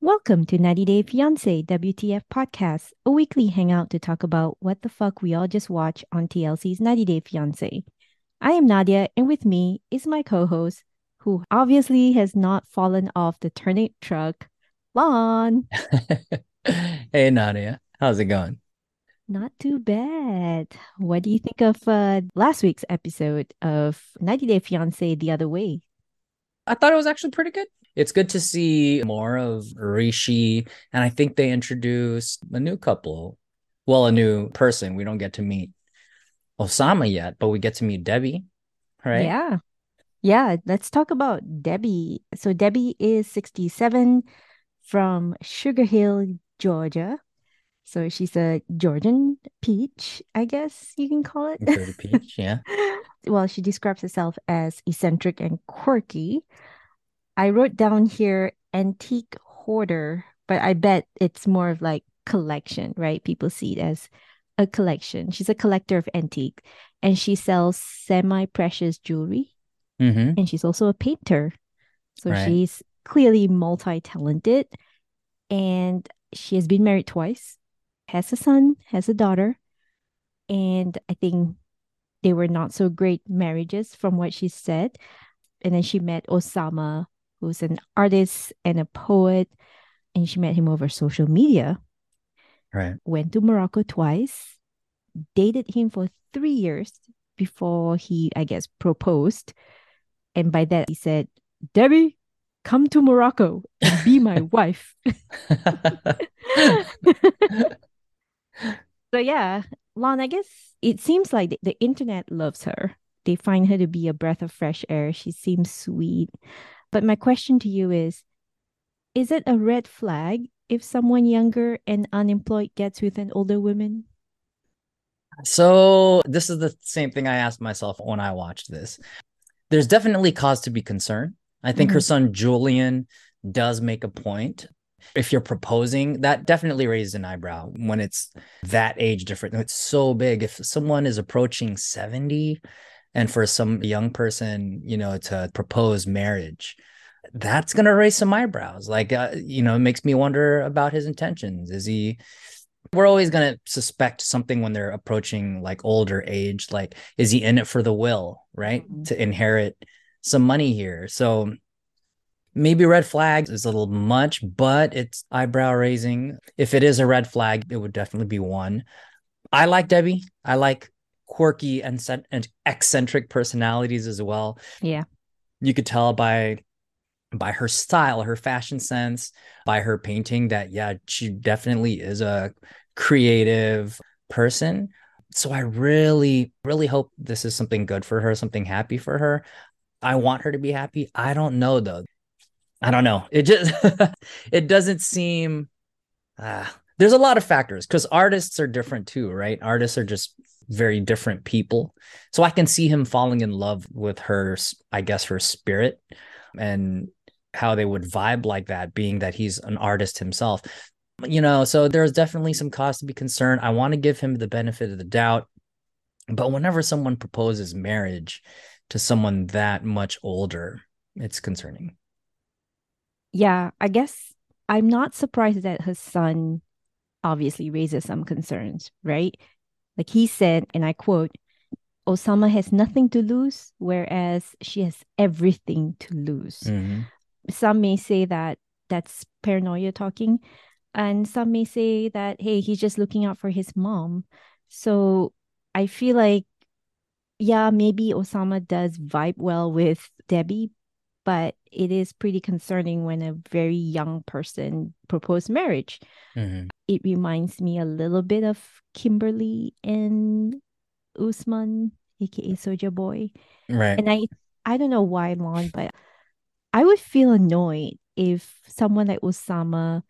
Welcome to 90 Day Fiancé WTF podcast, a weekly hangout to talk about what the fuck we all just watched on TLC's 90 Day Fiancé. I am Nadia, and with me is my co host, who obviously has not fallen off the turnip truck, Lon. hey, Nadia. How's it going? Not too bad. What do you think of uh, last week's episode of 90 Day Fiancé the other way? I thought it was actually pretty good. It's good to see more of Rishi, and I think they introduced a new couple. Well, a new person. We don't get to meet Oussama yet, but we get to meet Debbie, right? Yeah. Yeah. Let's talk about Debbie. So, Debbie is 67 from Sugar Hill, Georgia. So, she's a Georgian peach, I guess you can call it. Georgia peach, yeah. well, she describes herself as eccentric and quirky. I wrote down here antique hoarder, but I bet it's more of like collection, right? People see it as a collection. She's a collector of antique and she sells semi precious jewelry. Mm-hmm. And she's also a painter. So Right. she's clearly multi talented. And she has been married twice, has a son, has a daughter. And I think they were not so great marriages from what she said. And then she met Oussama, who's an artist and a poet. And she met him over social media Right. went to Morocco twice, dated him for three years before he, I guess, proposed. And by that, he said, Debbie, come to Morocco and be my wife. so, yeah, Lon, I guess it seems like the, the internet loves her. They find her to be a breath of fresh air. She seems sweet. But my question to you is Is it a red flag if someone younger and unemployed gets with an older woman? So this is the same thing I asked myself when I watched this. There's definitely cause to be concerned. I think her mm-hmm. son Julian does make a point. If you're proposing, that definitely raises an eyebrow when it's that age different. It's so big. If someone is approaching 70 and for some young person, you know, to propose marriage, that's going to raise some eyebrows. Like, uh, you know, it makes me wonder about his intentions. Is he we're always going to suspect something when they're approaching like older age like is he in it for the will right Mhm. to inherit some money here so maybe red flags is a little much but it's eyebrow raising. If it is a red flag it would definitely be one. I like debbie. I like quirky and, and eccentric personalities as well. Yeah. you could tell by by her style her fashion sense by her painting that yeah she definitely is a creative person. So i really really hope this is something good for her something happy for her. I want her to be happy. I don't know though i don't know. It just it doesn't seem uh, there's a lot of factors because artists are different too right? Artists are just very different people. So i can see him falling in love with her i guess her spirit and how they would vibe like that being that he's an artist himself. You know so there's definitely some cause to be concerned. I want to give him the benefit of the doubt. But whenever someone proposes marriage to someone that much older it's concerning Yeah, I guess I'm not surprised that her son obviously raises some concerns, right? Like he said, and I quote, Oussama has nothing to lose, whereas she has everything to lose. Mhm. Some may say that that's paranoia talking, and some may say that, hey, he's just looking out for his mom. So I feel like, yeah, maybe Oussama does vibe well with Debbie, but it is pretty concerning when a very young person proposed marriage. Mhm. It reminds me a little bit of Kimberly and Usman, aka Soja Boy. Right. And I I don't know why, Lon, but I would feel annoyed if someone like Oussama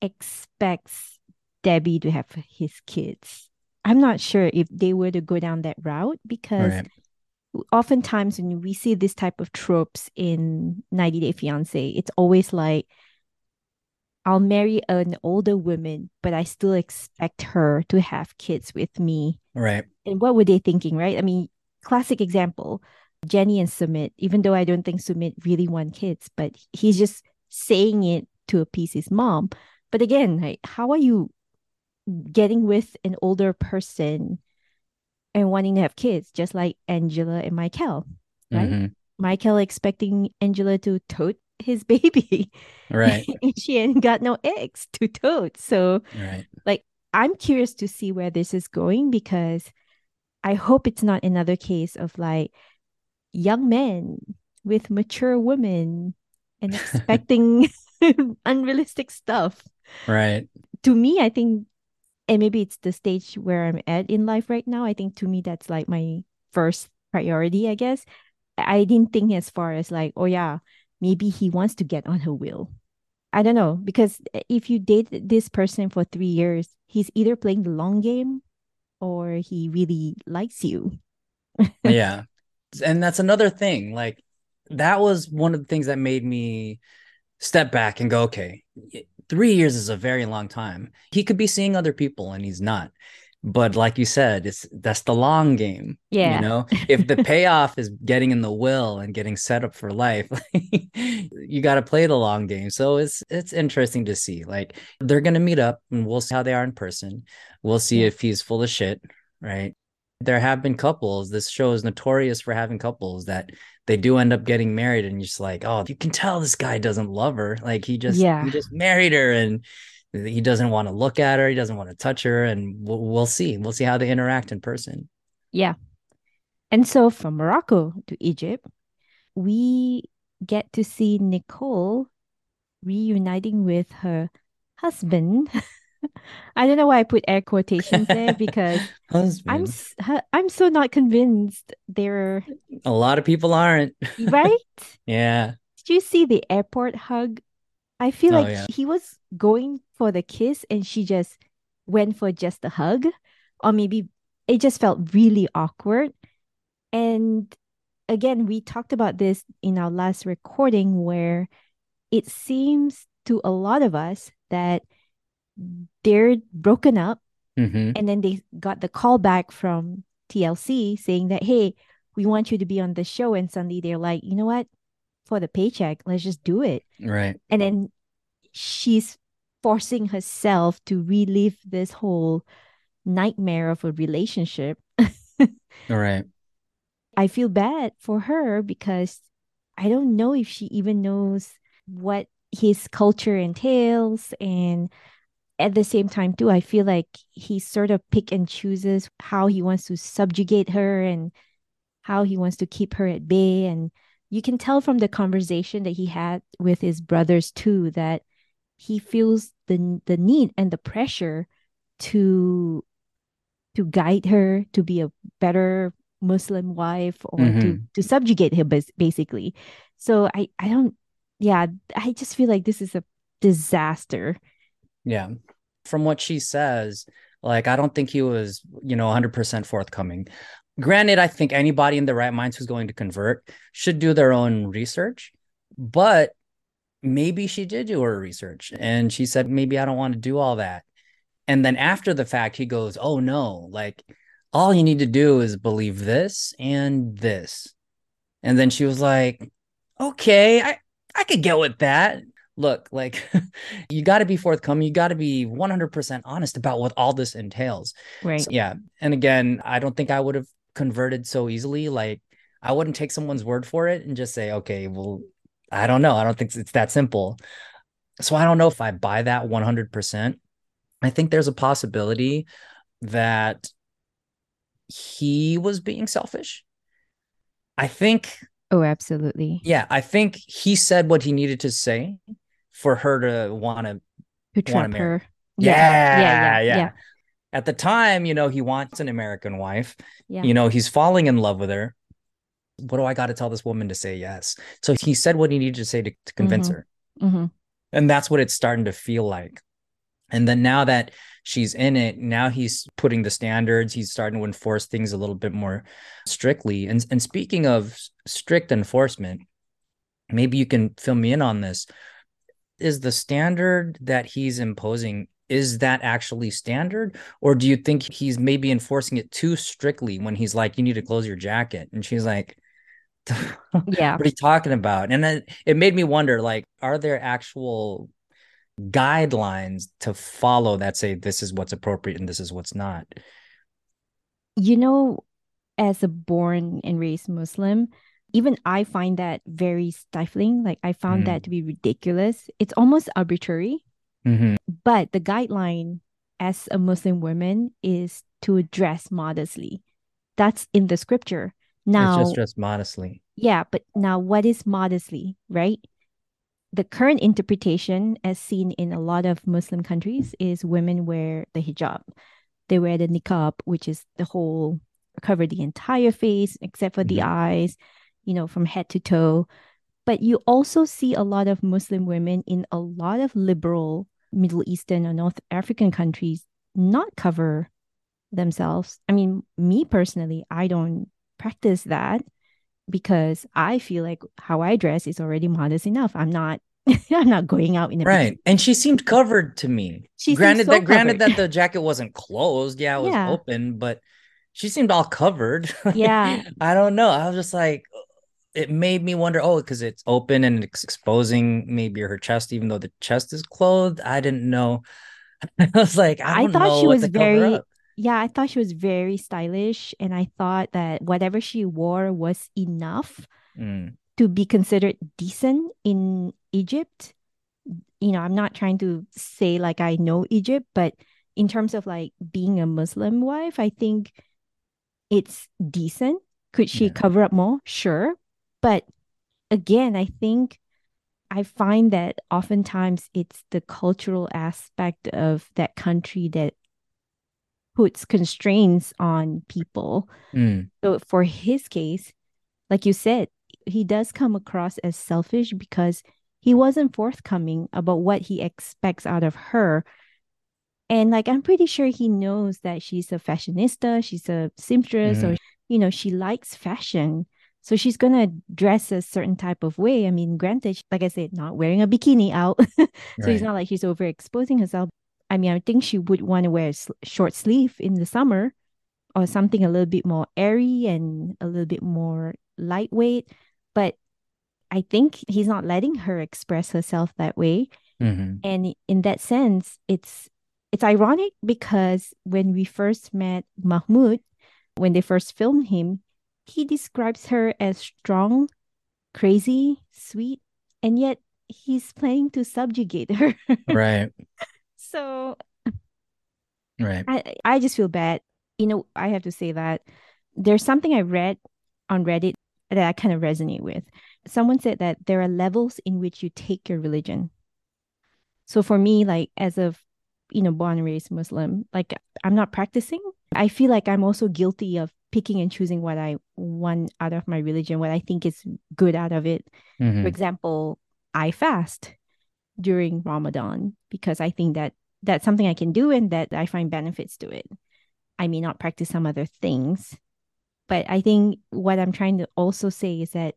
expects Debbie to have his kids. I'm not sure if they were to go down that route because Right. Oftentimes when we see this type of tropes in 90 Day Fiance, it's always like I'll marry an older woman, but I still expect her to have kids with me. Right. And what were they thinking, right? I mean, classic example, Jenny and Sumit, even though I don't think Sumit really want kids, but he's just saying it to appease his mom. But again, like, how are you getting with an older person and wanting to have kids, just like Angela and Michael, right? Mhm. Michael expecting Angela to tote his baby. Right. and she ain't got no eggs to tote. So Right. Like I'm curious to see where this is going because I hope it's not another case of like young men with mature women and expecting unrealistic stuff. Right. To me, I think, and maybe it's the stage where I'm at in life right now. I think to me, that's like my first priority, I guess. I didn't think as far as like, oh, yeah, maybe he wants to get on her wheel. I don't know because eh, if you date this person for three years, he's either playing the long game or he really likes you. yeah and that's another thing like that was one of the things that made me step back and go okay three years is a very long time. He could be seeing other people and he's not. But like you said it's that's the long game Yeah. you know? If the payoff is getting in the will and getting set up for life you got to play the long game. So it's it's interesting to see. Like they're gonna meet up and we'll see how they are in person. We'll see if he's full of shit right? There have been couples. This show is notorious for having couples that they do end up getting married and you're just like oh you can tell this guy doesn't love her like he just Yeah. he just married her and he doesn't want to look at her he doesn't want to touch her and we'll, we'll see we'll see how they interact in person Yeah. And so from Morocco to Egypt, we get to see Nicole reuniting with her husband. I don't know why I put air quotations there because I'm Husband. s- hu- I'm so not convinced there are a lot of people aren't right. yeah Did you see the airport hug? I feel Oh, like yeah. he was going for the kiss and she just went for just a hug. Or maybe it just felt really awkward. And again, we talked about this in our last recording where it seems to a lot of us that they're broken up hmm and then they got the call back from TLC saying that, hey, we want you to be on the show. And suddenly they're like, you know what? For the paycheck, let's just do it. right And then she's forcing herself to relive this whole nightmare of a relationship. all right I feel bad for her because I don't know if she even knows what his culture entails. And at the same time, too, I feel like he sort of pick and chooses how he wants to subjugate her and how he wants to keep her at bay. And you can tell from the conversation that he had with his brothers, too, that he feels the the need and the pressure to to guide her to be a better Muslim wife or to Mhm. to subjugate him basically. So I I don't yeah, I just feel like this is a disaster. Yeah. From what she says, like, I don't think he was, you know, 100% forthcoming. Granted, I think anybody in the right minds who's going to convert should do their own research, but maybe she did do her research and she said, maybe I don't want to do all that. And then after the fact, he goes, oh no, like, all you need to do is believe this and this. And then she was like, okay, I, I could get with that look like you got to be forthcoming you got to be 100% honest about what all this entails Right. So, yeah and again i don't think i would have converted so easily like i wouldn't take someone's word for it and just say okay well i don't know i don't think it's that simple so i don't know if i buy that 100% i think there's a possibility that he was being selfish. I think Oh, absolutely. yeah, I think he said what he needed to say for her to want to To trap marry. her. yeah, yeah, yeah, yeah. At the time, you know, he wants an American wife. Yeah. You know, he's falling in love with her. What do I got to tell this woman to say yes? So he said what he needed to say to, to convince Mhm. her. hmm And that's what it's starting to feel like. And then now that she's in it, now he's putting the standards, he's starting to enforce things a little bit more strictly. And and speaking of strict enforcement, maybe you can fill me in on this. Is the standard that he's imposing is that actually standard or do you think he's maybe enforcing it too strictly when he's like you need to close your jacket and she's like Yeah. what are you talking about? And then it made me wonder, like, are there actual guidelines to follow that say this is what's appropriate and this is what's not? You know, as a born and raised Muslim, even I find that very stifling. Like I found Mm. that to be ridiculous. It's almost arbitrary. Mhm. But the guideline as a Muslim woman is to dress modestly. That's in the scripture. Now, it's just dressed modestly. yeah, but now what is modestly, right? The current interpretation, as seen in a lot of Muslim countries, is women wear the hijab. They wear the niqab, which is the whole cover the entire face except for the Mhm. eyes, you know, from head to toe. But you also see a lot of Muslim women in a lot of liberal Middle Eastern or North African countries not cover themselves. I mean, me personally, I don't practice that because I feel like how I dress is already modest enough. I'm not I'm not going out in a Right. bikini. And she seemed covered to me. She granted so that granted that the jacket wasn't closed. Yeah, it was Yeah. open, but she seemed all covered. Yeah. I don't know. I was just like it made me wonder, oh, because it's open and it's exposing maybe her chest, even though the chest is clothed. I didn't know. I was like, I I thought she was very yeah, I thought she was very stylish and I thought that whatever she wore was enough Mm, to be considered decent in Egypt. You know, I'm not trying to say like I know Egypt, but in terms of like being a Muslim wife, I think it's decent. Could she Yeah. cover up more? Sure. But again, I think I find that oftentimes it's the cultural aspect of that country that puts constraints on people. mm, So for his case, like you said, he does come across as selfish because he wasn't forthcoming about what he expects out of her. And like I'm pretty sure he knows that she's a fashionista, she's a seamstress, or you know, she likes fashion. So she's gonna dress a certain type of way. I mean, granted, like I said, not wearing a bikini out. so right. it's not like she's overexposing herself. I mean, I think she would want to wear a s- short sleeve in the summer or something a little bit more airy and a little bit more lightweight. But I think he's not letting her express herself that way. Mhm. And in that sense, it's it's ironic because when we first met Mahmoud, when they first filmed him, he describes her as strong, crazy, sweet, and yet he's planning to subjugate her. Right. so Right. I I just feel bad. You know, I have to say that there's something I read on Reddit that I kind of resonate with. Someone said that there are levels in which you take your religion. So for me, like as a you know, born and raised Muslim, like I'm not practicing. I feel like I'm also guilty of picking and choosing what I want out of my religion, what I think is good out of it. For Mhm. example, I fast during Ramadan because I think that that's something I can do and that I find benefits to it. I may not practice some other things, but I think what I'm trying to also say is that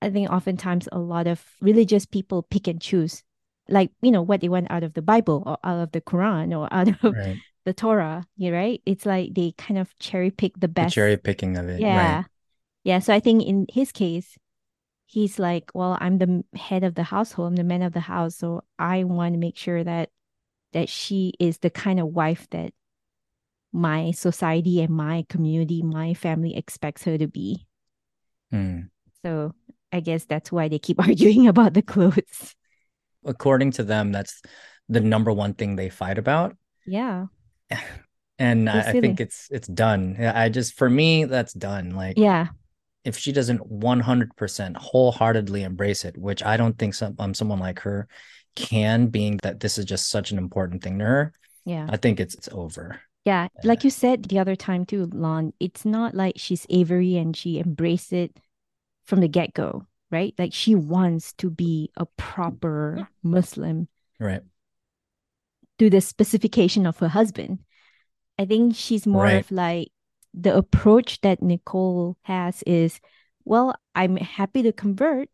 I think oftentimes a lot of religious people pick and choose, like, you know, what they want out of the Bible or out of the Quran or out of Right. The Torah, you right? It's like they kind of cherry pick the The best. cherry picking of it. Yeah. Right. Yeah. So I think in his case, he's like, well, I'm the head of the household, I'm the man of the house. So I want to make sure that that she is the kind of wife that my society and my community, my family expects her to be. Mm. So I guess that's why they keep arguing about the clothes. According to them, that's the number one thing they fight about. Yeah. And I, I think it's it's done. I just for me, that's done. Like Yeah. if she doesn't 100% wholeheartedly embrace it, which I don't think some um, someone like her can, being that this is just such an important thing to her, Yeah. I think it's it's over. Yeah, like you said the other time too, Lon, it's not like she's Avery and she embraced it from the get-go, right? Like she wants to be a proper Muslim Right. To the specification of her husband. I think she's more Right. of like the approach that Nicole has is, well, I'm happy to convert,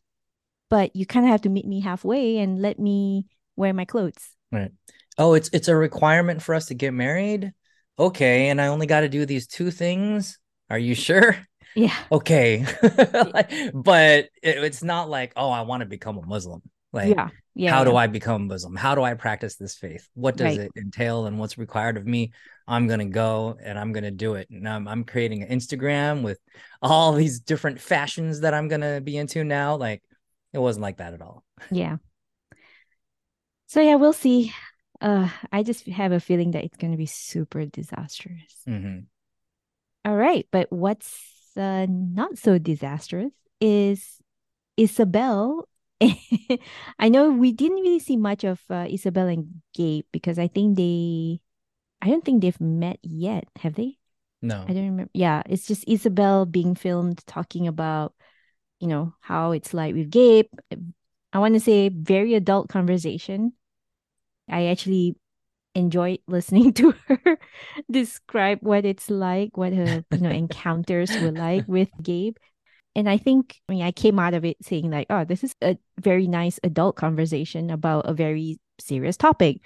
but you kind of have to meet me halfway and let me wear my clothes. Right. Oh, it's it's a requirement for us to get married. Okay, and I only got to do these two things. Are you sure? Yeah. Okay. Like, but it, it's not like, oh, I want to become a Muslim. Like, yeah. Yeah. how do. I become Muslim? How do I practice this faith? What does Right. it entail and what's required of me? I'm gonna go and I'm gonna do it. And I'm I'm creating an Instagram with all these different fashions that I'm gonna be into now. Like it wasn't like that at all. Yeah. So yeah, we'll see. Uh, I just have a feeling that it's going to be super disastrous. Mhm. All right, but what's uh, not so disastrous is Isabel. I know we didn't really see much of uh, Isabel and Gabe because I think they, I don't think they've met yet, have they? No. I don't remember. Yeah, it's just Isabel being filmed talking about, you know, how it's like with Gabe. I want to say very adult conversation. I actually enjoyed listening to her describe what it's like, what her, you know, encounters were like with Gabe. And I think, I mean, I came out of it saying like, oh, this is a very nice adult conversation about a very serious topic.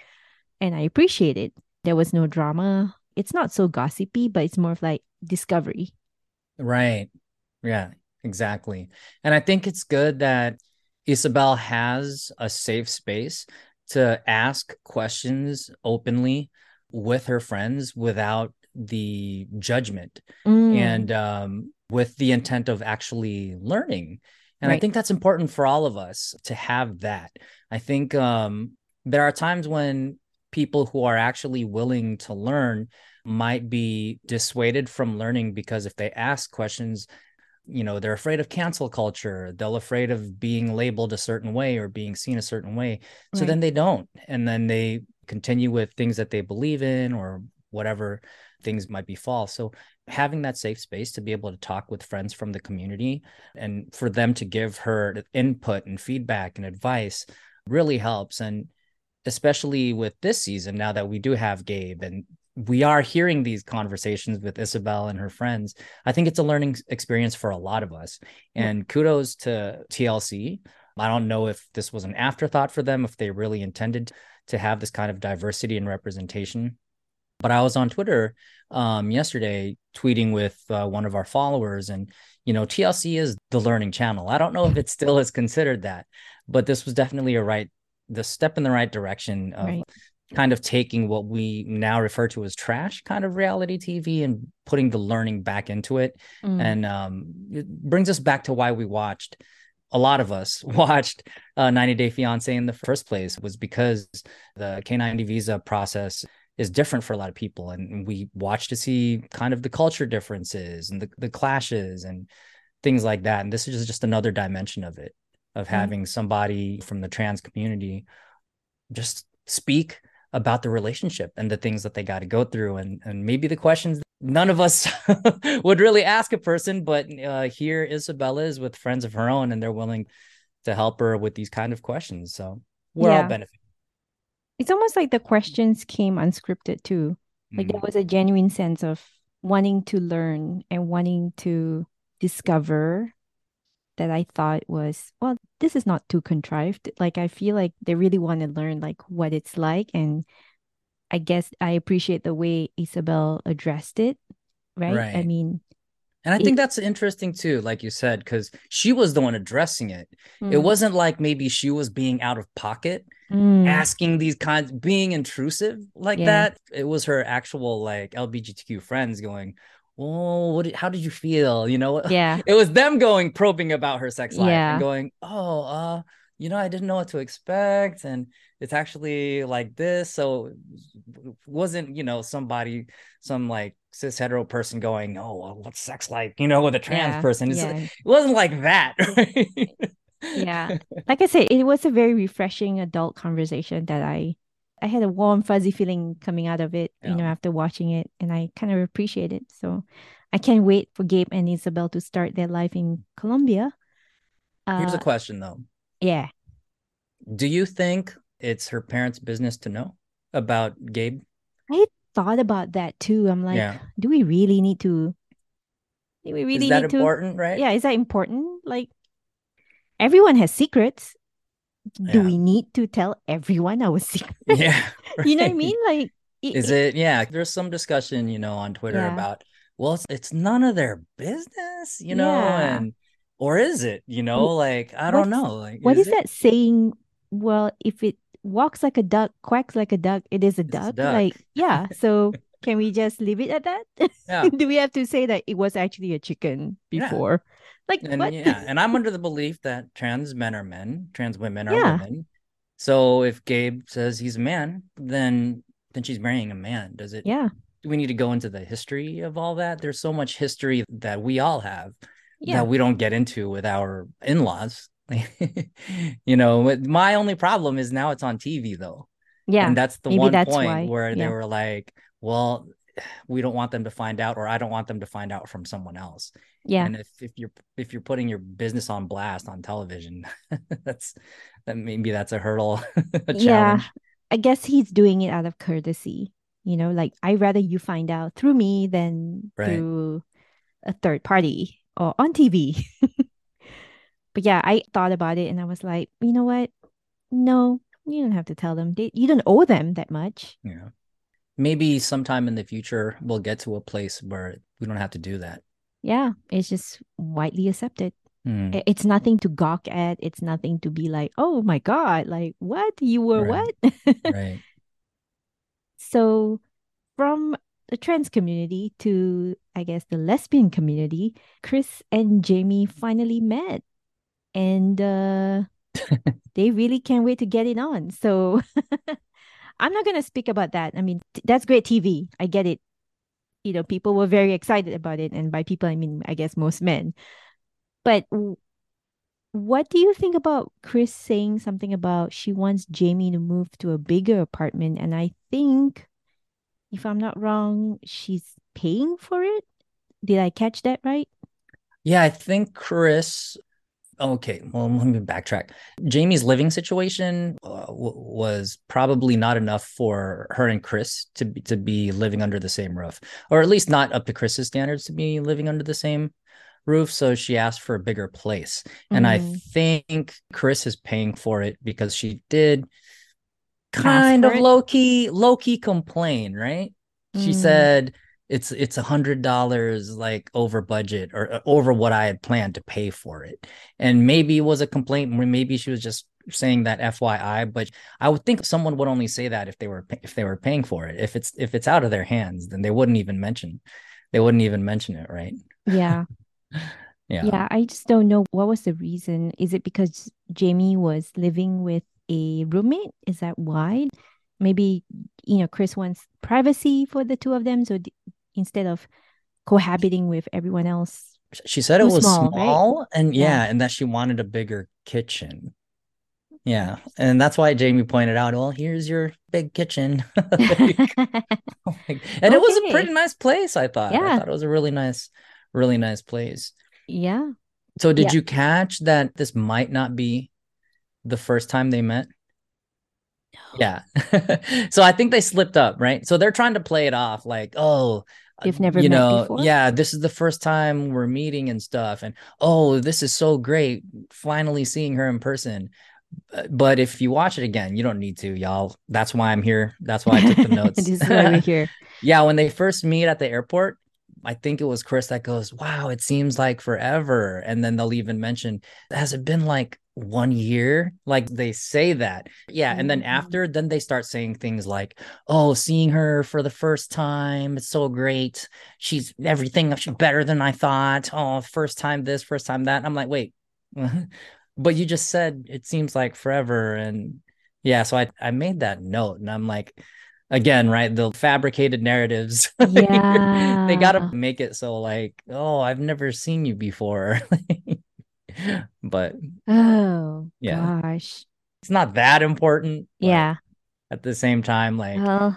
And I appreciate it. There was no drama. It's not so gossipy, but it's more of like discovery. Right. Yeah, exactly. And I think it's good that Isabel has a safe space to ask questions openly with her friends without the judgment Mm, and um, with the intent of actually learning. And I think that's important for all of us to have that. I think um, there are times when people who are actually willing to learn might be dissuaded from learning because if they ask questions, you know, they're afraid of cancel culture. They're afraid of being labeled a certain way or being seen a certain way. So Right. then they don't. And then they continue with things that they believe in or whatever things might be false. So having that safe space to be able to talk with friends from the community and for them to give her input and feedback and advice really helps. And especially with this season, now that we do have Gabe and we are hearing these conversations with Isabel and her friends, I think it's a learning experience for a lot of us. And kudos to TLC. I don't know if this was an afterthought for them, if they really intended to have this kind of diversity and representation. But I was on Twitter um, yesterday tweeting with uh, one of our followers, and you know, TLC is the learning channel. I don't know if it still is considered that, but this was definitely a right, the step in the right direction of Right. kind of taking what we now refer to as trash kind of reality TV and putting the learning back into it. Mm, And um, it brings us back to why we watched. A lot of us watched uh, 90 Day Fiance in the first place was because the K90 visa process is different for a lot of people, and we watch to see kind of the culture differences and the, the clashes and things like that. And this is just another dimension of it, of Right. having somebody from the trans community just speak about the relationship and the things that they got to go through and and maybe the questions none of us would really ask a person but uh, here isabella is with friends of her own and they're willing to help her with these kind of questions so we're all Yeah. benefiting It's almost like the questions came unscripted too. Like there Mhm. was a genuine sense of wanting to learn and wanting to discover that I thought was, well, this is not too contrived. Like I feel like they really want to learn like what it's like. And I guess I appreciate the way Isabel addressed it. Right. I mean, and i think that's interesting too like you said because she was the one addressing it. It mm, wasn't like maybe she was being out of pocket mm, asking these kinds being intrusive like Yeah. that. It was her actual like lgbtq friends going well what did, how did you feel? You know? Yeah. it was them going probing about her sex life Yeah. and going oh uh you know i didn't know what to expect. And it's actually like this. So wasn't, you know, somebody, some like cis hetero person going, Oh, well, what's sex like? You know, with a trans Yeah, person. Yeah. It wasn't like that. Right? yeah like i said it was a very refreshing adult conversation that i i had a warm fuzzy feeling coming out of it you know after watching it and i kind of appreciate it so i can't wait for gabe and isabel to start their life in colombia Here's a Uh, question though. yeah Do you think it's her parents' business to know about Gabe? I thought about that too i'm like Yeah. do we really need to do we really Is that need to important, right? yeah is that important like everyone has secrets do Yeah. we need to tell everyone our secrets Yeah. you know what i mean like Is it? Yeah. There's some discussion, you know, on Twitter Yeah. about, well, it's, it's none of their business, you know, Yeah. and or is it, you know, like I don't is- know. Like What is it? that saying? Well, if it walks like a duck, quacks like a duck, it is a duck. duck. Like, yeah. So can we just leave it at that? Yeah. Do we have to say that it was actually a chicken Yeah. before? Like And what? yeah, and I'm under the belief that trans men are men, trans women are Yeah. women. So if Gabe says he's a man, then then she's marrying a man. Does it yeah. do we need to go into the history of all that? There's so much history that we all have Yeah. that we don't get into with our in-laws. you know, my only problem is now it's on TV though. Yeah. And that's the one that's point why. where they were like, well, we don't want them to find out, or I don't want them to find out from someone else. Yeah. And if, if you're if you're putting your business on blast on television, that's that maybe that's a hurdle, a Yeah. I guess he's doing it out of courtesy. You know, like I'd rather you find out through me than Right. through a third party or on TV. But yeah, I thought about it and I was like, you know what? No, you don't have to tell them. They, you don't owe them that much. Yeah. Maybe sometime in the future we'll get to a place where we don't have to do that. Yeah, it's just widely accepted. Hmm. It's nothing to gawk at. It's nothing to be like, oh my God, like what? You were Right. what? Right. So, from the trans community to, I guess, the lesbian community, Chris and Jamie finally met. And uh, they really can't wait to get it on. So, I'm not going to speak about that. I mean, t- that's great TV. I get it. You know, people were very excited about it. And by people, I mean, I guess most men. But w- what do you think about Chris saying something about she wants Jamie to move to a bigger apartment? And I think, if I'm not wrong, she's paying for it. Did I catch that right? Yeah, I think Chris. Okay, well, let me backtrack. Jamie's living situation uh, w- was probably not enough for her and Chris to be, to be living under the same roof, or at least not up to Chris's standards to be living under the same roof. So she asked for a bigger place, and I Mhm. think Chris is paying for it because she did kind of low key low key complain, right? She Mm. said it's it's a hundred dollars like over budget or uh, over what I had planned to pay for it. And maybe it was a complaint, maybe she was just saying that FYI, but I would think someone would only say that if they were if they were paying for it. If it's if it's out of their hands, then they wouldn't even mention they wouldn't even mention it, right? Yeah. Yeah. Yeah. I just don't know what was the reason. Is it because Jamie was living with a roommate? Is that why? Maybe, you know, Chris wants privacy for the two of them. So instead of cohabiting with everyone else. She said it was small, small, right? and Yeah. yeah, and that she wanted a bigger kitchen. Yeah, and that's why Jamie pointed out, well, here's your big kitchen. Like, and it was a pretty nice place, I thought. I Yeah. thought it was a really nice, really nice place. yeah. So did Yeah. you catch that this might not be the first time they met? Yeah. so I think they slipped up, right? So they're trying to play it off like, oh, uh, They've never you know, before? yeah, this is the first time we're meeting and stuff. And oh, this is so great. Finally seeing her in person. Uh, But if you watch it again, you don't need to, y'all. That's why I'm here. That's why I took the notes. this is why we're here. Yeah, when they first meet at the airport, I think it was Chris that goes, Wow, it seems like forever. And then they'll even mention, Has it been like one year? Like they say that. Yeah. And then Mhm. after, then they start saying things like, Oh, seeing her for the first time. It's so great. She's everything she's better than I thought. Oh, first time this, first time that. I'm like, Wait, but you just said it seems like forever. And Yeah, so I I made that note and I'm like again, right, the fabricated narratives. Yeah. they got to make it so like, "Oh, I've never seen you before." but Oh Yeah. gosh. it's not that important. Yeah. At the same time like Well,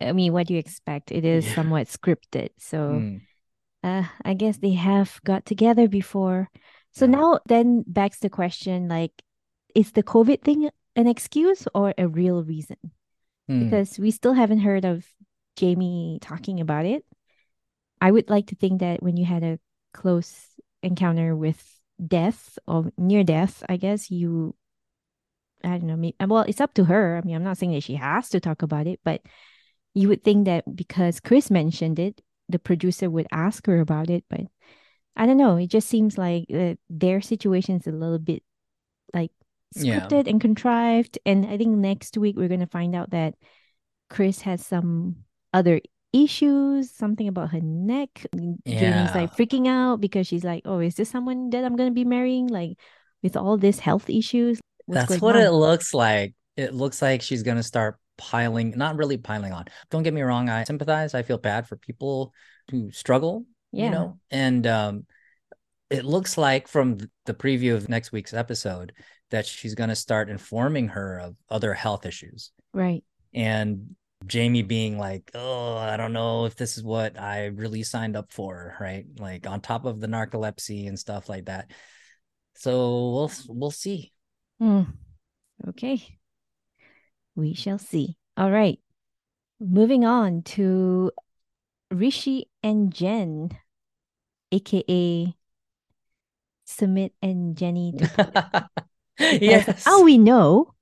I mean, what do you expect? It is Yeah. somewhat scripted. So mm, uh I guess they have got together before. So Yeah. now then backs the question like, is the COVID thing an excuse or a real reason? Mm, because we still haven't heard of Jamie talking about it. I would like to think that when you had a close encounter with death or near death, I guess you, I don't know, well, it's up to her. I mean, I'm not saying that she has to talk about it, but you would think that because Chris mentioned it, the producer would ask her about it. But I don't know. It just seems like uh, their situation is a little bit like Yeah. scripted and contrived. And I think next week we're gonna find out that Chris has some other issues, something about her neck. Jamie's Yeah. like freaking out because she's like, "Oh, is this someone that I'm gonna be marrying?" Like with all these health issues. That's what on? it looks like. It looks like she's gonna start piling, not really piling on. Don't get me wrong, I sympathize. I feel bad for people who struggle, Yeah. you know, and um it looks like from the preview of next week's episode that she's gonna start informing her of other health issues. Right. And Jamie being like, oh, I don't know if this is what I really signed up for, right? Like on top of the narcolepsy and stuff like that. So we'll we'll see. Hmm. Okay. We shall see. All right. Moving on to Rishi and Jen, aka Sumit and Jenny. yes. How we know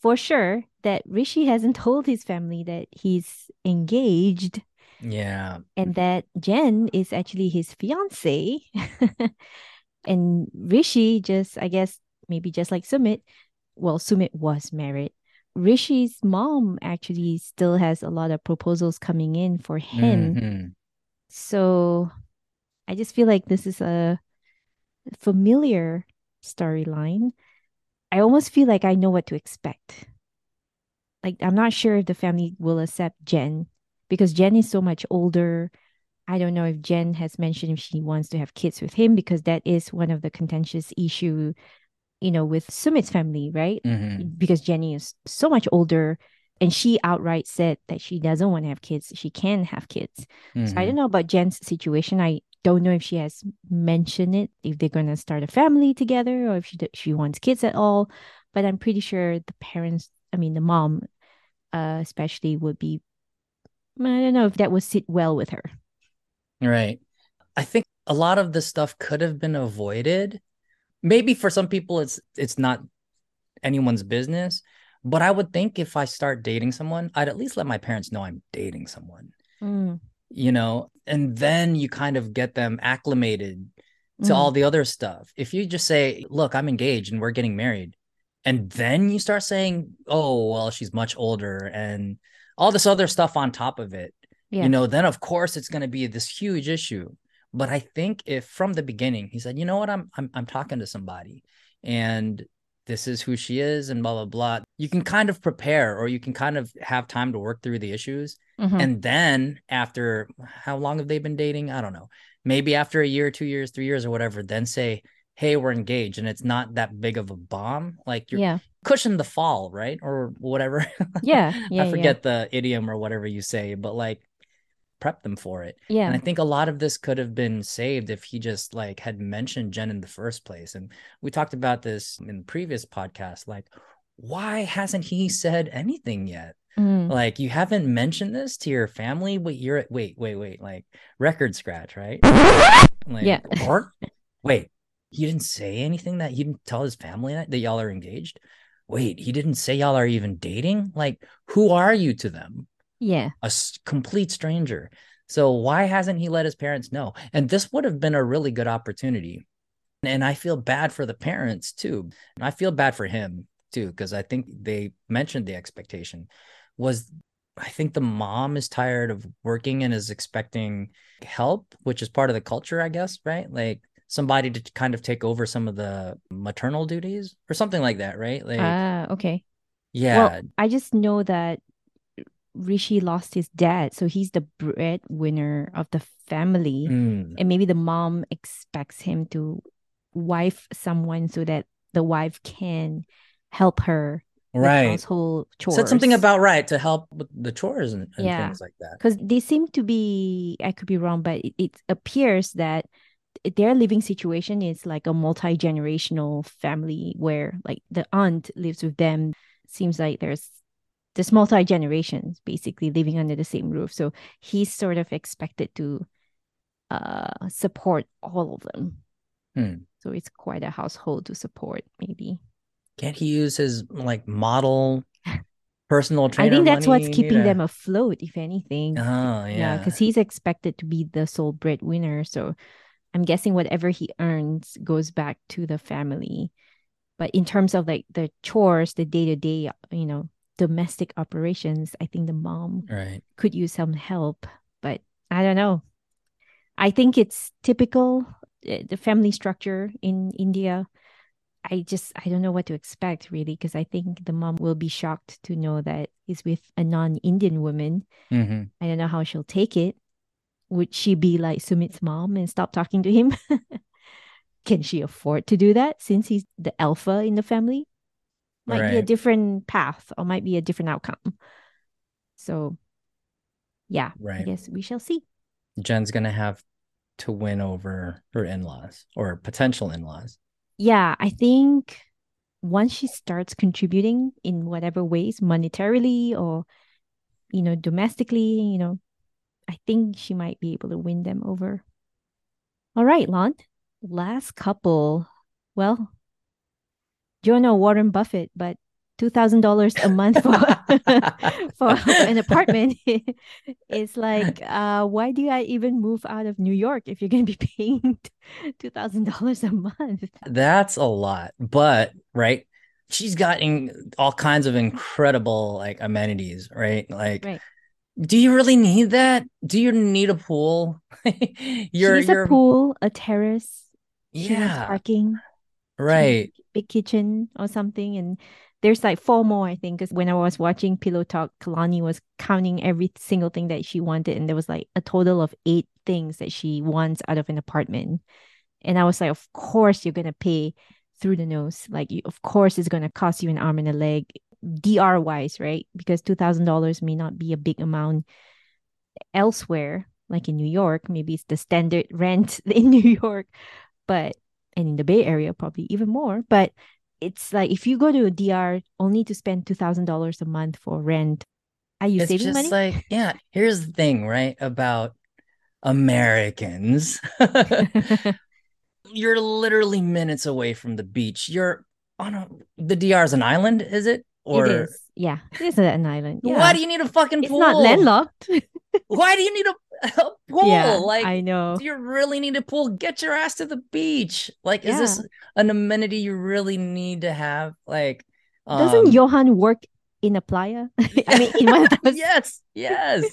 for sure that Rishi hasn't told his family that he's engaged Yeah. and that Jen is actually his fiance. and Rishi just, I guess, maybe just like Sumit, well, Sumit was married. Rishi's mom actually still has a lot of proposals coming in for him. Mhm. So I just feel like this is a familiar storyline. I almost feel like I know what to expect. Like, I'm not sure if the family will accept Jen because Jen is so much older. I don't know if Jen has mentioned if she wants to have kids with him because that is one of the contentious issue, you know, with Sumit's family, right? Mhm. because Jenny is so much older and she outright said that she doesn't want to have kids. She can have kids. So I don't know about Jen's situation. I don't know if she has mentioned it, if they're going to start a family together or if she, she wants kids at all. But I'm pretty sure the parents, I mean, the mom, uh, especially, would be, I don't know if that would sit well with her. Right. I think a lot of this stuff could have been avoided. Maybe for some people it's it's not anyone's business, but I would think if I start dating someone, I'd at least let my parents know I'm dating someone, Mm, you know, and then you kind of get them acclimated to mm, all the other stuff. If you just say, "Look, I'm engaged and we're getting married," and then you start saying, "Oh, well, she's much older," and all this other stuff on top of it, yeah. you know, then of course it's going to be this huge issue. But I think if from the beginning he said, "You know what? I'm I'm I'm talking to somebody, and this is who she is," and blah blah blah, you can kind of prepare, or you can kind of have time to work through the issues. Mhm. And then after how long have they been dating? I don't know. Maybe after a year, two years, three years, or whatever, then say, hey, we're engaged. And it's not that big of a bomb. Like you're yeah. cushion the fall, right? Or whatever. Yeah. Yeah. I forget the idiom or whatever you say, but like prep them for it. Yeah. And I think a lot of this could have been saved if he just like had mentioned Jen in the first place. And we talked about this in the previous podcast. Like, why hasn't he said anything yet? Mm, Like you haven't mentioned this to your family. Wait, you're at wait, wait, wait. Like record scratch, right? Like, Yeah. Or wait, he didn't say anything that he didn't tell his family that, that y'all are engaged. Wait, he didn't say y'all are even dating. Like, who are you to them? Yeah. A s- complete stranger. So why hasn't he let his parents know? And this would have been a really good opportunity. And I feel bad for the parents too. And I feel bad for him too, because I think they mentioned the expectation was I think the mom is tired of working and is expecting help, which is part of the culture, I guess, right? Like somebody to kind of take over some of the maternal duties or something like that, right? Like Ah, okay. Yeah. Well, I just know that Rishi lost his dad, so he's the breadwinner of the family. Mm, And maybe the mom expects him to wife someone so that the wife can help her with right. household chores. Said something about right to help with the chores and, and Yeah. things like that. because they seem to be i could be wrong but it, it appears that their living situation is like a multi-generational family where like the aunt lives with them seems like there's there's multi generations basically living under the same roof so he's sort of expected to uh support all of them Hmm. so it's quite a household to support maybe Can't he use his like model personal training? i think that's what's keeping them afloat if anything Oh Yeah, yeah. because he's expected to be the sole breadwinner. So I'm guessing whatever he earns goes back to the family. But in terms of like the chores, the day to day, you know, domestic operations, I think the mom right. could use some help. But I don't know. I think it's typical, uh, the family structure in India. I just, I don't know what to expect really, because I think the mom will be shocked to know that he's with a non Indian woman. hmm I don't know how she'll take it. Would she be like Sumit's mom and stop talking to him? Can she afford to do that since he's the alpha in the family? Might be a different path or might be a different outcome. So, yeah, I guess we shall see. Jen's gonna have to win over her in-laws or potential in-laws. Yeah, I think once she starts contributing in whatever ways, monetarily or, you know, domestically, you know, I think she might be able to win them over. All right, Lon. Last couple. Well, you don't know Warren Buffett, but two thousand dollars a month for for an apartment is like, uh, why do I even move out of New York if you're gonna be paying two thousand dollars a month? That's a lot, but right, she's gotten all kinds of incredible like amenities, right? Like, Right. do you really need that? Do you need a pool? you're, she you're, a pool, a terrace. Yeah, parking. Right. big kitchen or something. And there's like four more, I think, because when I was watching Pillow Talk, Kalani was counting every single thing that she wanted, and there was like a total of eight things that she wants out of an apartment. And I was like, of course you're gonna pay through the nose. Like, you, of course it's gonna cost you an arm and a leg, DR wise, right? Because two thousand dollars may not be a big amount elsewhere, like in New York. Maybe it's the standard rent in New York, but and in the Bay Area probably even more. But it's like if you go to a DR only to spend two thousand dollars a month for rent, are you It's saving just money? like, yeah, here's the thing, right? About Americans. You're literally minutes away from the beach. You're on a the DR is an island, is it? Or it is, yeah, it is an island. Yeah, why do you need a fucking pool? it's not landlocked. Why do you need a, a pool? yeah, like I know. do you really need a pool? Get your ass to the beach. Like, is this an amenity you really need to have? Like, Doesn't um, Yohan work in a playa? I mean, in one of those, yes, yes.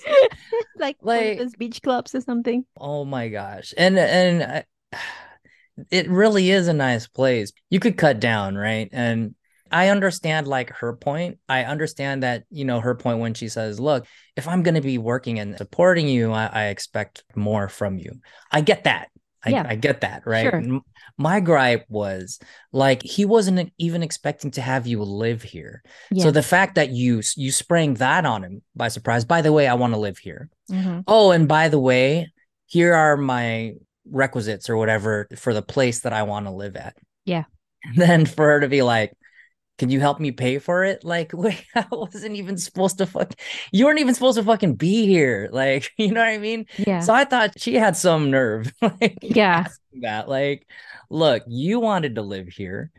like, Like- those beach clubs or something. Oh my gosh. And and I, it really is a nice place. You could cut down, right? And I understand like her point. I understand that, you know, her point when she says, look, if I'm going to be working and supporting you, I, I expect more from you. I get that. I, Yeah. I get that, right? Sure. My gripe was like he wasn't even expecting to have you live here. Yeah. So the fact that you you sprang that on him by surprise. By the way, I want to live here. Mhm. Oh, and by the way, here are my requisites or whatever for the place that I want to live at. Yeah. And then for her to be like, can you help me pay for it? Like, wait, I wasn't even supposed to fuck. You weren't even supposed to fucking be here. Like, you know what I mean? Yeah. So I thought she had some nerve. like, Yeah. that. Like, look, you wanted to live here.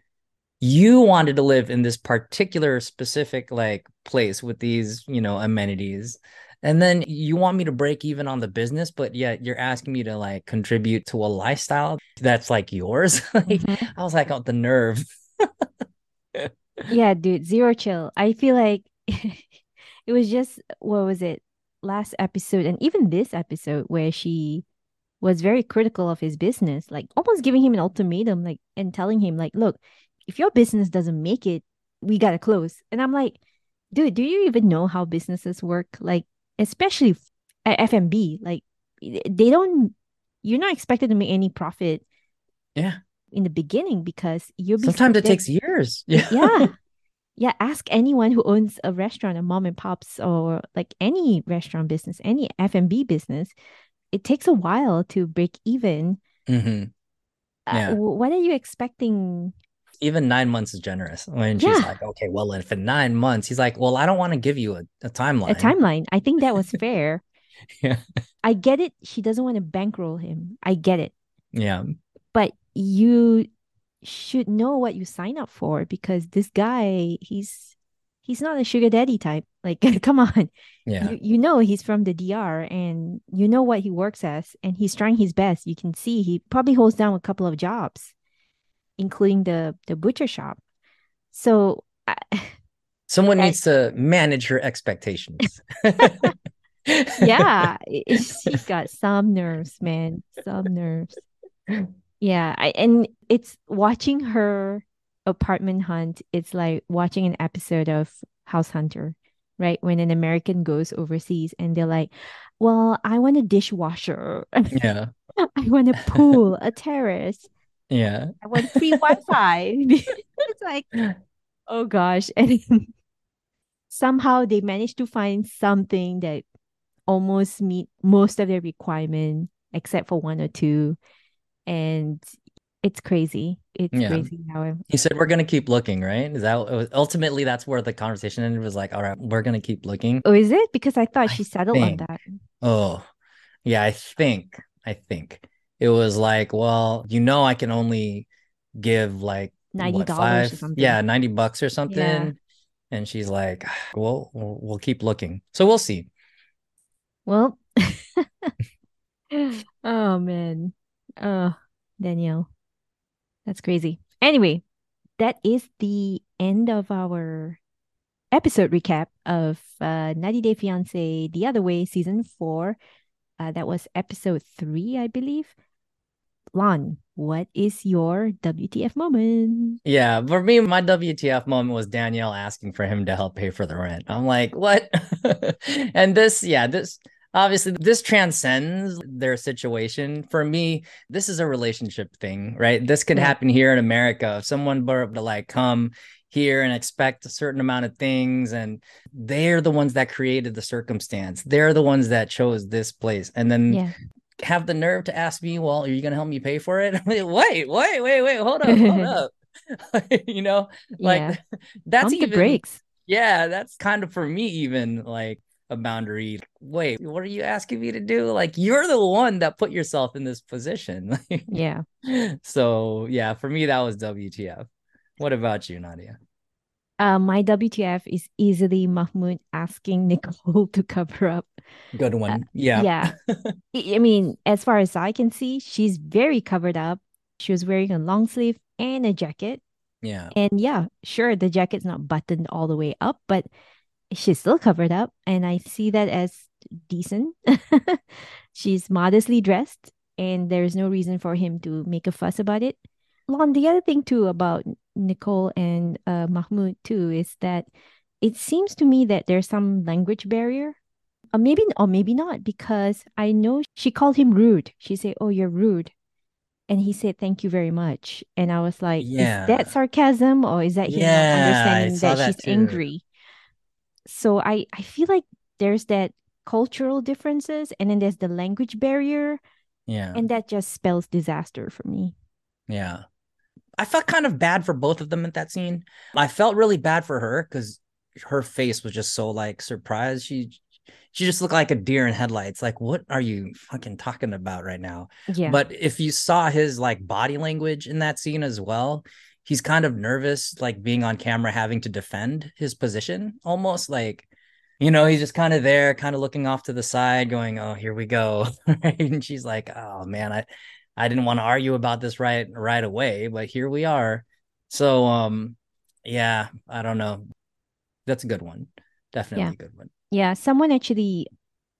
You wanted to live in this particular specific like place with these, you know, amenities. And then you want me to break even on the business, but yet you're asking me to like contribute to a lifestyle that's like yours. like, Mhm. I was like, oh, the nerve. Yeah, dude, zero chill. I feel like it was just what was it? Last episode and even this episode where she was very critical of his business, like almost giving him an ultimatum, like and telling him, like, look, if your business doesn't make it, we gotta close. And I'm like, dude, do you even know how businesses work? Like, especially at F&B, like they don't. You're not expected to make any profit. Yeah. In the beginning, because you'll be sometimes it takes years. Yeah. yeah. Yeah, ask anyone who owns a restaurant, a mom and pops, or like any restaurant business, any F&B business. It takes a while to break even. hmm Uh, Yeah. wh- what are you expecting? Even nine months is generous. When she's Yeah. like, okay, well, if in nine months, he's like, well, I don't want to give you a, a timeline. A timeline. I think that was fair. Yeah. I get it. She doesn't want to bankroll him. I get it. Yeah. But you should know what you sign up for because this guy, he's he's not a sugar daddy type. Like, come on. Yeah. you, you know he's from the DR and you know what he works as and he's trying his best. You can see he probably holds down a couple of jobs, including the the butcher shop. So I, Someone I- needs to manage her expectations. yeah, she's got some nerves, man, some nerves. Yeah, I, and it's watching her apartment hunt. It's like watching an episode of House Hunter, right? When an American goes overseas and they're like, "Well, I want a dishwasher." yeah. I want a pool, a terrace. Yeah. I want free Wi-Fi. it's like, oh gosh. And somehow they managed to find something that almost meet most of their requirement, except for one or two. And it's crazy. It's Yeah. crazy how it- He said, we're going to keep looking, right? Is that ultimately that's where the conversation ended? Was like, all right, we're going to keep looking. Oh, is it? Because I thought I she settled on that. Oh, yeah, I think, I think it was like, well, you know, I can only give like $90 what, or five- something. Yeah, 90 bucks or something. And she's like, we'll, we'll keep looking. So we'll see. Well, oh man. Oh, Danielle. That's crazy. Anyway, that is the end of our episode recap of uh 90 Day Fiance The Other Way season 4. Uh that was episode 3, I believe. Lon, what is your WTF moment? Yeah, for me, my WTF moment was Danielle asking for him to help pay for the rent. I'm like, what? and this, yeah, this obviously this transcends their situation. For me, this is a relationship thing, right? This could happen here in America. If someone were to like come here and expect a certain amount of things, and they're the ones that created the circumstance, they're the ones that chose this place, and then Yeah. have the nerve to ask me, well, are you going to help me pay for it? wait, wait, wait, wait, wait, hold up, hold up. you know, like Yeah. that's Pump even, brakes. yeah, that's kind of for me, even like a boundary. Wait, what are you asking me to do? Like, you're the one that put yourself in this position. Yeah. so, yeah, for me, that was WTF. What about you, Nadia? Uh, my WTF is easily Mahmoud asking Nicole to cover up Good one. yeah. Uh, Yeah. I I mean, as far as I can see, she's very covered up. She was wearing a long sleeve and a jacket. Yeah. And yeah, sure, the jacket's not buttoned all the way up, but she's still covered up. And I see that as decent. she's modestly dressed, and there's no reason for him to make a fuss about it. Lon, the other thing too about Nicole and uh, Mahmoud too is that it seems to me that there's some language barrier or maybe or maybe not because I know she called him rude. She said, "Oh, you're rude," and he said, "Thank you very much." And I was like, Yeah. "Is that sarcasm or is that him Yeah, not understanding that, that she's too. angry?" So I I feel like there's that cultural differences, and then there's the language barrier, Yeah. and that just spells disaster for me. Yeah. I felt kind of bad for both of them at that scene. I felt really bad for her because her face was just so like surprised. She she just looked like a deer in headlights. Like, what are you fucking talking about right now? Yeah, But if you saw his like body language in that scene as well, he's kind of nervous, like being on camera, having to defend his position almost like, you know, he's just kind of there, kind of looking off to the side, going, Oh, here we go. And she's like, Oh man, I I didn't want to argue about this right right away, but here we are. So um yeah, I don't know. That's a good one. Definitely Yeah. a good one. yeah. Someone actually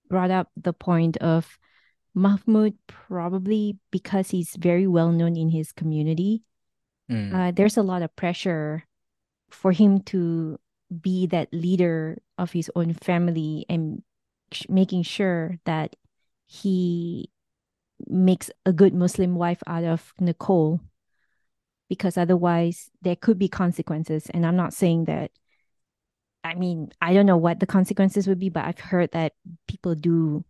brought up the point of Mahmoud probably because he's very well known in his community. Mm, uh, there's a lot of pressure for him to be that leader of his own family and sh- making sure that he makes a good Muslim wife out of Nicole because otherwise there could be consequences. And I'm not saying that, I mean, I don't know what the consequences would be, but I've heard that people do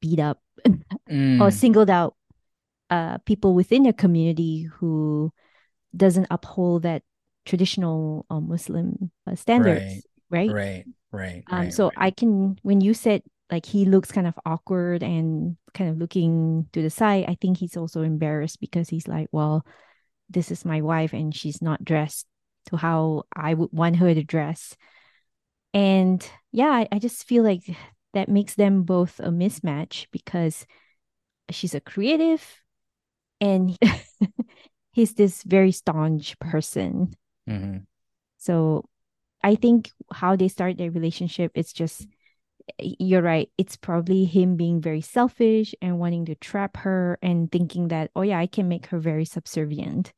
beat up Mm, or singled out uh, people within their community who doesn't uphold that traditional uh, Muslim uh, standards, right? right, right, Um, right, so right. I can, when you said like he looks kind of awkward and kind of looking to the side, I think he's also embarrassed because he's like, well, this is my wife and she's not dressed to how I would want her to dress. And yeah, I, I just feel like that makes them both a mismatch because she's a creative and he's this very staunch person. Mhm. So I think how they start their relationship, it's just you're right. It's probably him being very selfish and wanting to trap her and thinking that, oh yeah, I can make her very subservient.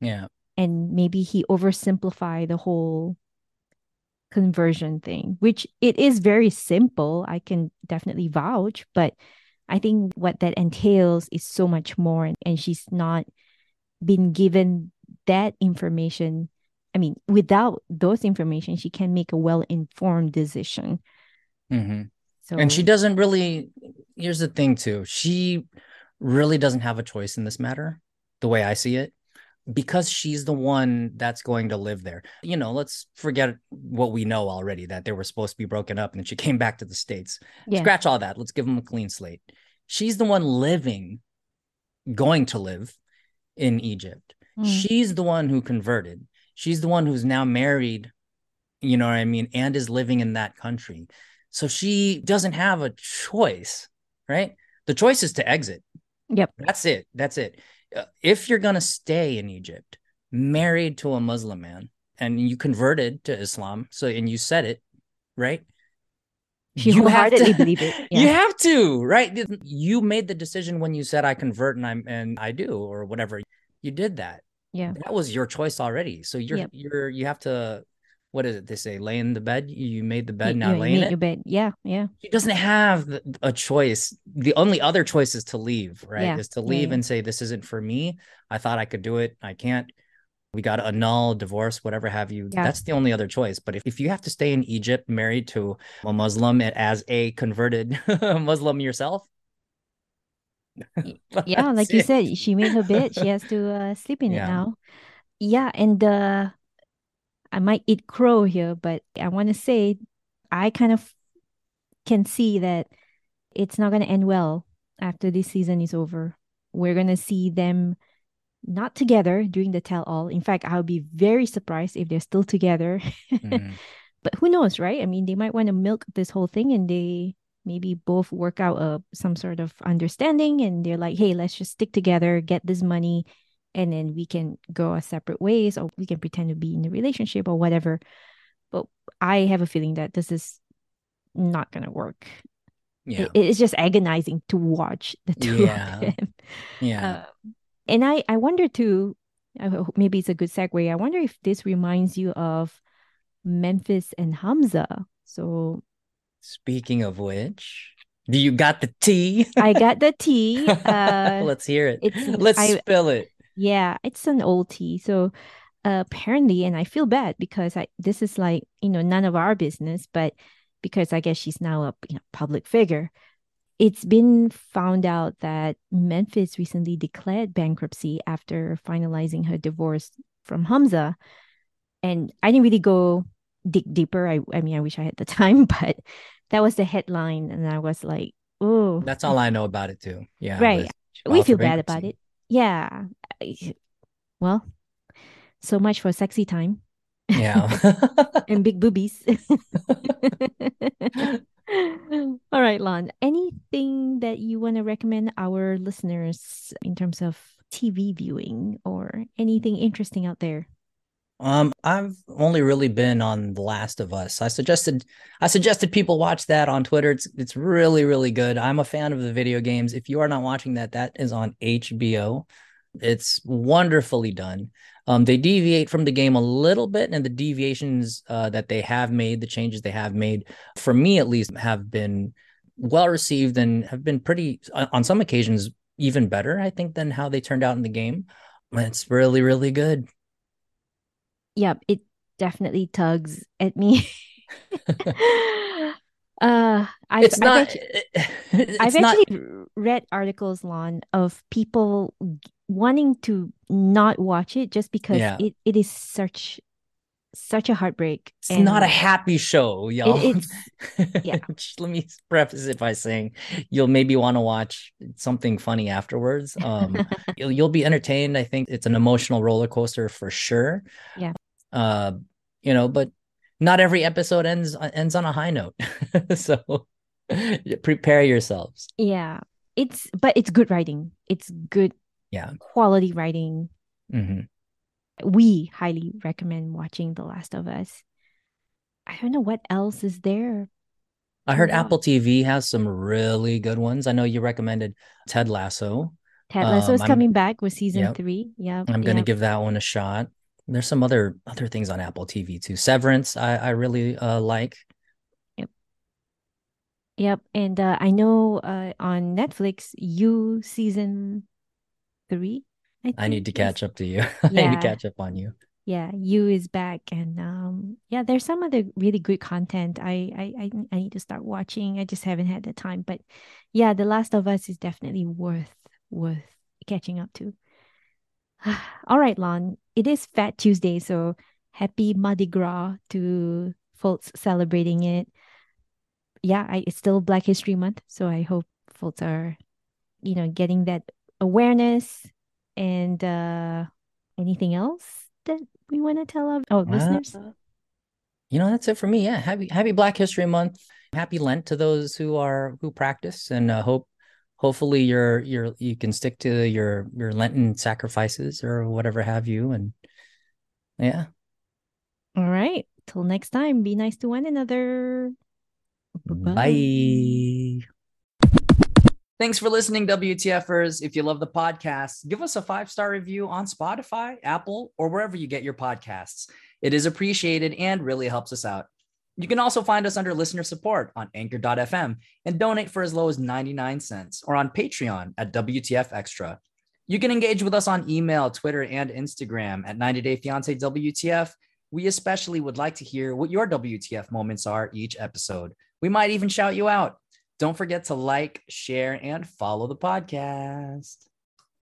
yeah, And maybe he oversimplified the whole conversion thing, which it is very simple. I can definitely vouch, but I think what that entails is so much more. And, she's not been given that information. I mean, without those information, she can make a well-informed decision. hmm So and she doesn't really. Here's the thing, too. She really doesn't have a choice in this matter, the way I see it, because she's the one that's going to live there. You know, let's forget what we know already that they were supposed to be broken up and then she came back to the States. yeah, Scratch all that. Let's give them a clean slate. She's the one living, going to live in Egypt. Mm. She's the one who converted. She's the one who's now married, you know what I mean, and is living in that country. So she doesn't have a choice, right? The choice is to exit. Yep. That's it. That's it. Uh, If you're going to stay in Egypt, married to a Muslim man, and you converted to Islam, so and you said it, right? She You have to- believe it. You have to, right? You made the decision when you said I convert and I'm and I do or whatever. You did that. Yeah. That was your choice already. So you're Yep. you're you have to what is it they say? Lay in the bed. You made the bed, You- now you- lay in it. your bed. Yeah, yeah. She doesn't have a choice. The only other choice is to leave, right? Yeah, Is to leave yeah. and say, This isn't for me. I thought I could do it. I can't. We got to annul, divorce, whatever have you. Yeah. That's the only other choice. But if, if you have to stay in Egypt married to a Muslim as a converted Muslim yourself, yeah like that's you said she made her bed she has to uh, sleep in it now yeah and uh i might eat crow here but i want to say i kind of can see that it's not going to end well after this season is over. We're going to see them not together during the tell all in fact i'll be very surprised if they're still together. Mhm. but who knows right? I mean they might want to milk this whole thing and they maybe both work out a some sort of understanding and they're like hey let's just stick together get this money and then we can go our separate ways or we can pretend to be in a relationship or whatever but i have a feeling that this is not going to work Yeah. It- it's just agonizing to watch the two Yeah. of them Yeah. uh, and I, I wonder too, maybe it's a good segue. I wonder if this reminds you of Memphis and Hamza. So Speaking of which, do you got the tea? I got the tea. Uh, Let's hear it. Let's I- spill it. Yeah, it's an old tea. So uh, apparently, and I feel bad because I this is like you know none of our business, but because I guess she's now a you know, public figure. It's been found out that Memphis recently declared bankruptcy after finalizing her divorce from Hamza. And I didn't really go dig deeper. I, I mean, I wish I had the time, but that was the headline. And I was like, oh, That's all I know about it too. Yeah. Right. we feel bad about it. Yeah. Well, so much for sexy time Yeah. and big boobies. All right, Lon. Anything that you want to recommend our listeners in terms of TV viewing or anything interesting out there? Um, I've only really been on The Last of Us. I suggested I suggested people watch that on Twitter. It's it's really, really good. I'm a fan of the video games. If you are not watching that, that is on HBO. It's wonderfully done. Um, they deviate from the game a little bit, and the deviations uh, that they have made, the changes they have made, for me at least, have been well received and have been pretty, on some occasions, even better, I think, than how they turned out in the game. It's really, really good. Yep, it definitely tugs at me. uh I've, it's not I've actually, I've actually read articles lon of people wanting to not watch it just because Yeah. it, it is such such a heartbreak It's and not a happy show, y'all. it's- yeah. Let me preface it by saying you'll maybe want to watch something funny afterwards. Um, you'll you'll be entertained. I think it's an emotional roller coaster for sure. Yeah. Uh, you know, but not every episode ends ends on a high note. so prepare yourselves. yeah it's but it's good writing it's good Yeah. quality writing Mhm. we highly recommend watching The Last of Us. I don't know what else is there. I heard Wow. Apple TV has some really good ones. I know you recommended Ted Lasso. Ted Lasso Um, is I'm- coming back with season Yep. three. Yeah, I'm gonna yeah. give that one a shot. There's some other other things on Apple TV too. Severance, I I really uh like. Yep, Yep, and uh, I know uh, on Netflix, you season three. I, I need to catch up to you. I need to catch up on you. Yeah, you is back, and um, yeah, there's some other really good content. I, I I I need to start watching. I just haven't had the time, but yeah, The Last of Us is definitely worth worth catching up to. All right, Lon. It is Fat Tuesday, so happy Mardi Gras to folks celebrating it. Yeah, I, it's still Black History Month, so I hope folks are, you know, getting that awareness and uh anything else that we want to tell our oh listeners. Uh, you know, that's it for me. Yeah, happy Happy Black History Month. Happy Lent to those who are who practice, and uh, hope hopefully you're you're you can stick to your your Lenten sacrifices or whatever have you. And yeah, All right. Till next time, be nice to one another. bye, bye. Thanks for listening, WTFers. If you love the podcast, give us a five star review on Spotify, Apple, or wherever you get your podcasts. It is appreciated and really helps us out. You can also find us under listener support on anchor.fm and donate for as low as 99 cents or on Patreon at WTF Extra. You can engage with us on email, Twitter, and Instagram at 90 Day Fiance WTF. We especially would like to hear what your WTF moments are each episode. We might even shout you out. Don't forget to like, share, and follow the podcast.